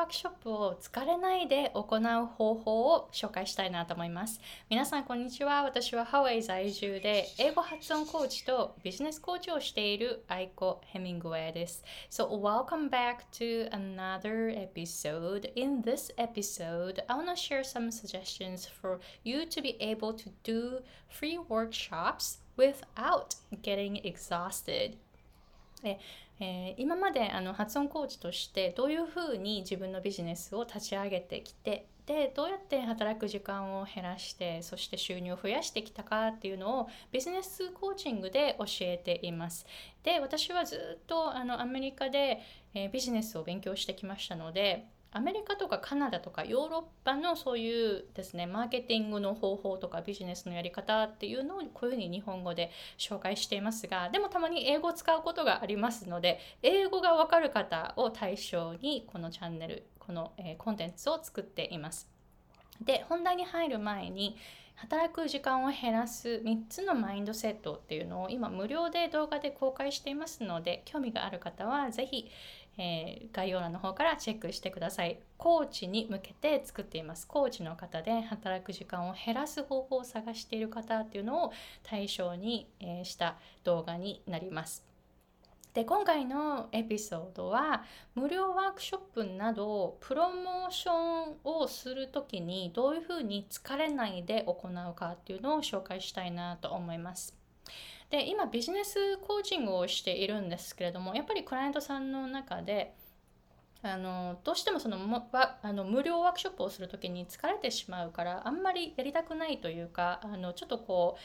ワークショップを疲れないで行う方法を紹介したいなと思います。皆さん、こんにちは。私はハワイ在住で英語発音コーチとビジネスコーチをしているアイコ・ヘミングウェイです。So, welcome back to another episode. In this episode, I want to share some suggestions for you to be able to do free workshops without getting exhausted. え ー、今まであの発音コーチとしてどういうふうに自分のビジネスを立ち上げてきてでどうやって働く時間を減らしてそして収入を増やしてきたかっていうのをビジネスコーチングで教えています。で私はずっとあのアメリカで、えー、ビジネスを勉強してきましたのでアメリカとかカナダとかヨーロッパのそういうですねマーケティングの方法とかビジネスのやり方っていうのをこういうふうに日本語で紹介していますがでもたまに英語を使うことがありますので英語がわかる方を対象にこのチャンネルこの、え、コンテンツを作っています。で本題に入る前に働く時間を減らす3つのマインドセットっていうのを今無料で動画で公開していますので興味がある方は是非えー、概要欄の方からチェックしてください。コーチに向けて作っています。コーチの方で働く時間を減らす方法を探している方っていうのを対象に、えー、した動画になります。で今回のエピソードは無料ワークショップなどプロモーションをする時にどういうふうに疲れないで行うかっていうのを紹介したいなと思います。で今ビジネスコーチングをしているんですけれどもやっぱりクライアントさんの中であのどうしてもそのあの無料ワークショップをする時に疲れてしまうからあんまりやりたくないというかあのちょっとこ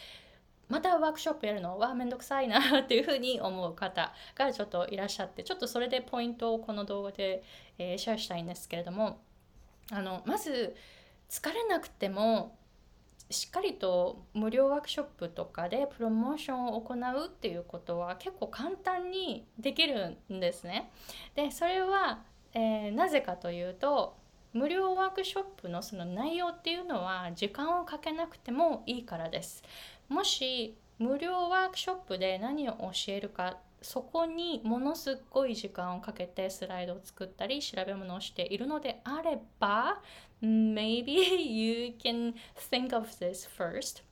うまたワークショップやるの？はめんどくさいなっていうふうに思う方がちょっといらっしゃってちょっとそれでポイントをこの動画で、えー、シェアしたいんですけれどもあのまず疲れなくてもしっかりと無料ワークショップとかでプロモーションを行うっていうことは結構簡単にできるんですね。でそれは、えー、なぜかというと無料ワークショップのその内容っていうのは時間をかけなくてもいいからです。もし無料ワークショップで何を教えるかそこにものすごい時間をかけてスライドを作ったり調べ物をしているのであれば maybe you can think of this first.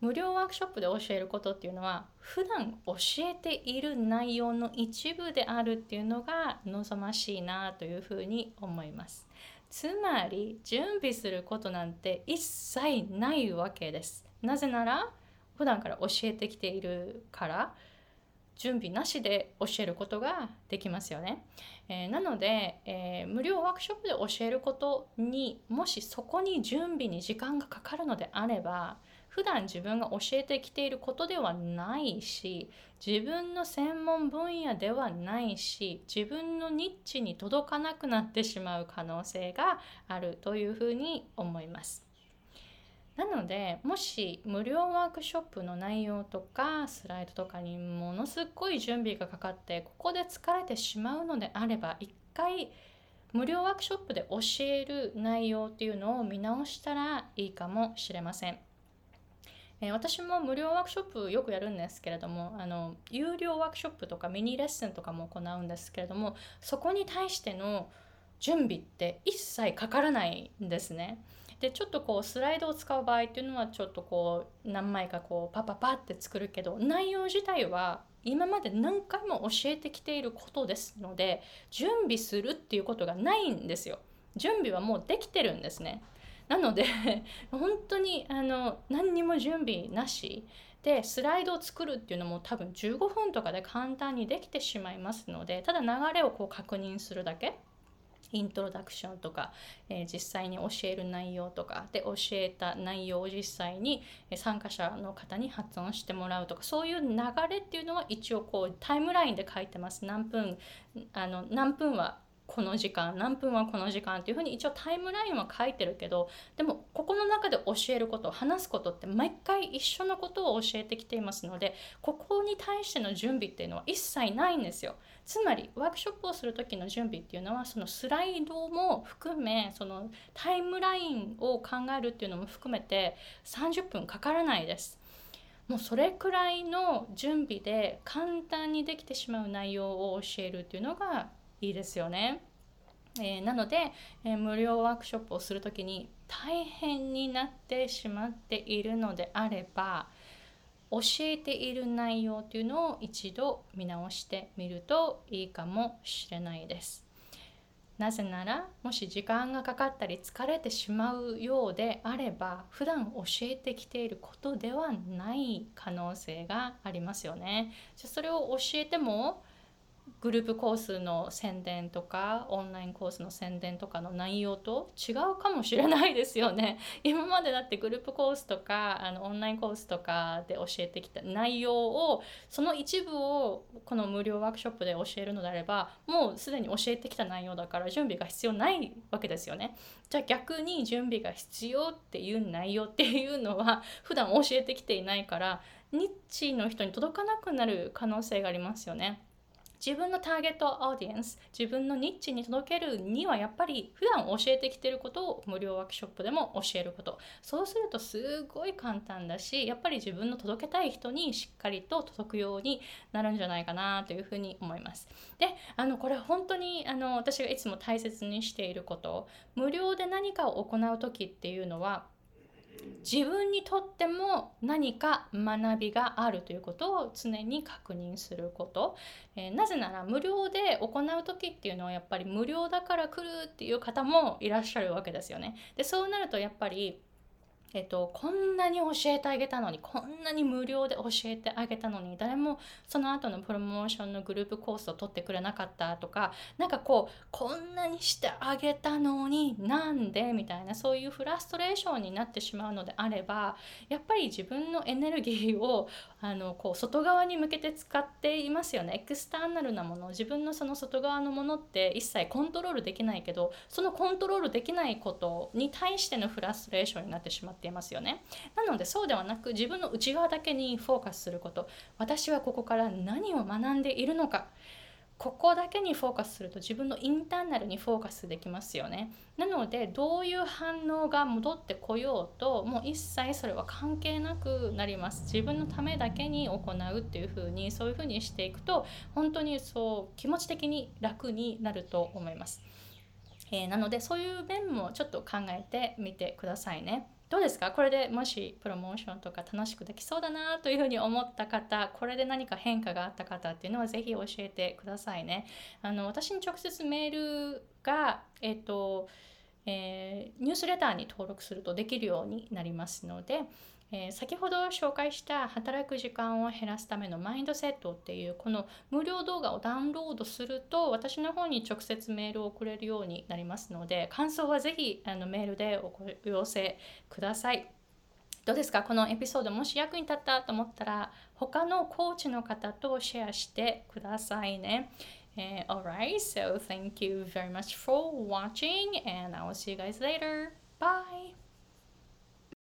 無料ワークショップで教えることっていうのは普段教えている内容の一部であるっていうのが望ましいなというふうに思います。つまり準備することなんて一切ないわけです。なぜなら普段から教えてきているから。準備なしで教えることができますよね。えー、なので、えー、無料ワークショップで教えることにもしそこに準備に時間がかかるのであれば普段自分が教えてきていることではないし自分の専門分野ではないし自分のニッチに届かなくなってしまう可能性があるというふうに思います。なのでもし無料ワークショップの内容とかスライドとかにものすごい準備がかかってここで疲れてしまうのであれば一回無料ワークショップで教える内容っていうのを見直したらいいかもしれません。えー、私も無料ワークショップよくやるんですけれどもあの有料ワークショップとかミニレッスンとかも行うんですけれどもそこに対しての準備って一切かからないんですね。でちょっとこうスライドを使う場合っていうのはちょっとこう何枚かこうパパパって作るけど内容自体は今まで何回も教えてきていることですので準備するっていうことがないんですよ。準備はもうできてるんですね。なので 本当にあの何にも準備なしでスライドを作るっていうのも多分15分とかで簡単にできてしまいますのでただ流れをこう確認するだけイントロダクションとか、えー、実際に教える内容とかで教えた内容を実際に参加者の方に発音してもらうとかそういう流れっていうのは一応こうタイムラインで書いてます。何分あの何分はこの時間何分はこの時間っていうふうに一応タイムラインは書いてるけどでもここの中で教えること話すことって毎回一緒のことを教えてきていますのでここに対しての準備っていうのは一切ないんですよ。つまりワークショップをする時の準備っていうのはそのスライドも含めそのタイムラインを考えるっていうのも含めて30分かからないです。もうそれくらいの準備で簡単にできてしまう内容を教えるっていうのがいいですよね。えー、なので、えー、無料ワークショップをする時に大変になってしまっているのであれば教えている内容というのを一度見直してみるといいかもしれないです。なぜならもし時間がかかったり疲れてしまうようであれば普段教えてきていることではない可能性がありますよね。じゃそれを教えてもグループコースの宣伝とかオンラインコースの宣伝とかの内容と違うかもしれないですよね。今までだってグループコースとかあのオンラインコースとかで教えてきた内容をその一部をこの無料ワークショップで教えるのであればもうすでに教えてきた内容だから準備が必要ないわけですよね。じゃあ逆に準備が必要っていう内容っていうのは 普段教えてきていないからニッチの人に届かなくなる可能性がありますよね。自分のターゲットオーディエンス自分のニッチに届けるにはやっぱり普段教えてきてることを無料ワークショップでも教えること。そうするとすごい簡単だしやっぱり自分の届けたい人にしっかりと届くようになるんじゃないかなというふうに思います。であのこれ本当にあの私がいつも大切にしていること。無料で何かを行う時っていうのは自分にとっても何か学びがあるということを常に確認すること、えー、なぜなら無料で行う時っていうのはやっぱり無料だから来るっていう方もいらっしゃるわけですよね。でそうなるとやっぱりえっと、こんなに教えてあげたのにこんなに無料で教えてあげたのに誰もその後のプロモーションのグループコースを取ってくれなかったとかなんかこうこんなにしてあげたのになんで？みたいなそういうフラストレーションになってしまうのであればやっぱり自分のエネルギーをあのこう外側に向けて使っていますよね。エクスターナルなもの自分のその外側のものって一切コントロールできないけどそのコントロールできないことに対してのフラストレーションになってしまってっていますよねなのでそうではなく自分の内側だけにフォーカスすること私はここから何を学んでいるのかここだけにフォーカスすると自分のインターナルにフォーカスできますよね。なのでどういう反応が戻ってこようともう一切それは関係なくなります。自分のためだけに行うっていう風にそういう風にしていくと本当にそう気持ち的に楽になると思います。えー、なのでそういう面もちょっと考えてみてくださいね。どうですか？これでもしプロモーションとか楽しくできそうだなというふうに思った方これで何か変化があった方っていうのはぜひ教えてくださいね。あの私に直接メールがえっ、とえー、ニュースレターに登録するとできるようになりますので、えー、先ほど紹介した働く時間を減らすためのマインドセットっていうこの無料動画をダウンロードすると私の方に直接メールを送れるようになりますので感想はぜひあのメールでお寄せください。どうですか？このエピソードもし役に立ったと思ったら他のコーチの方とシェアしてくださいね。Uh, alright, so thank you very much for watching and I will see you guys later. Bye!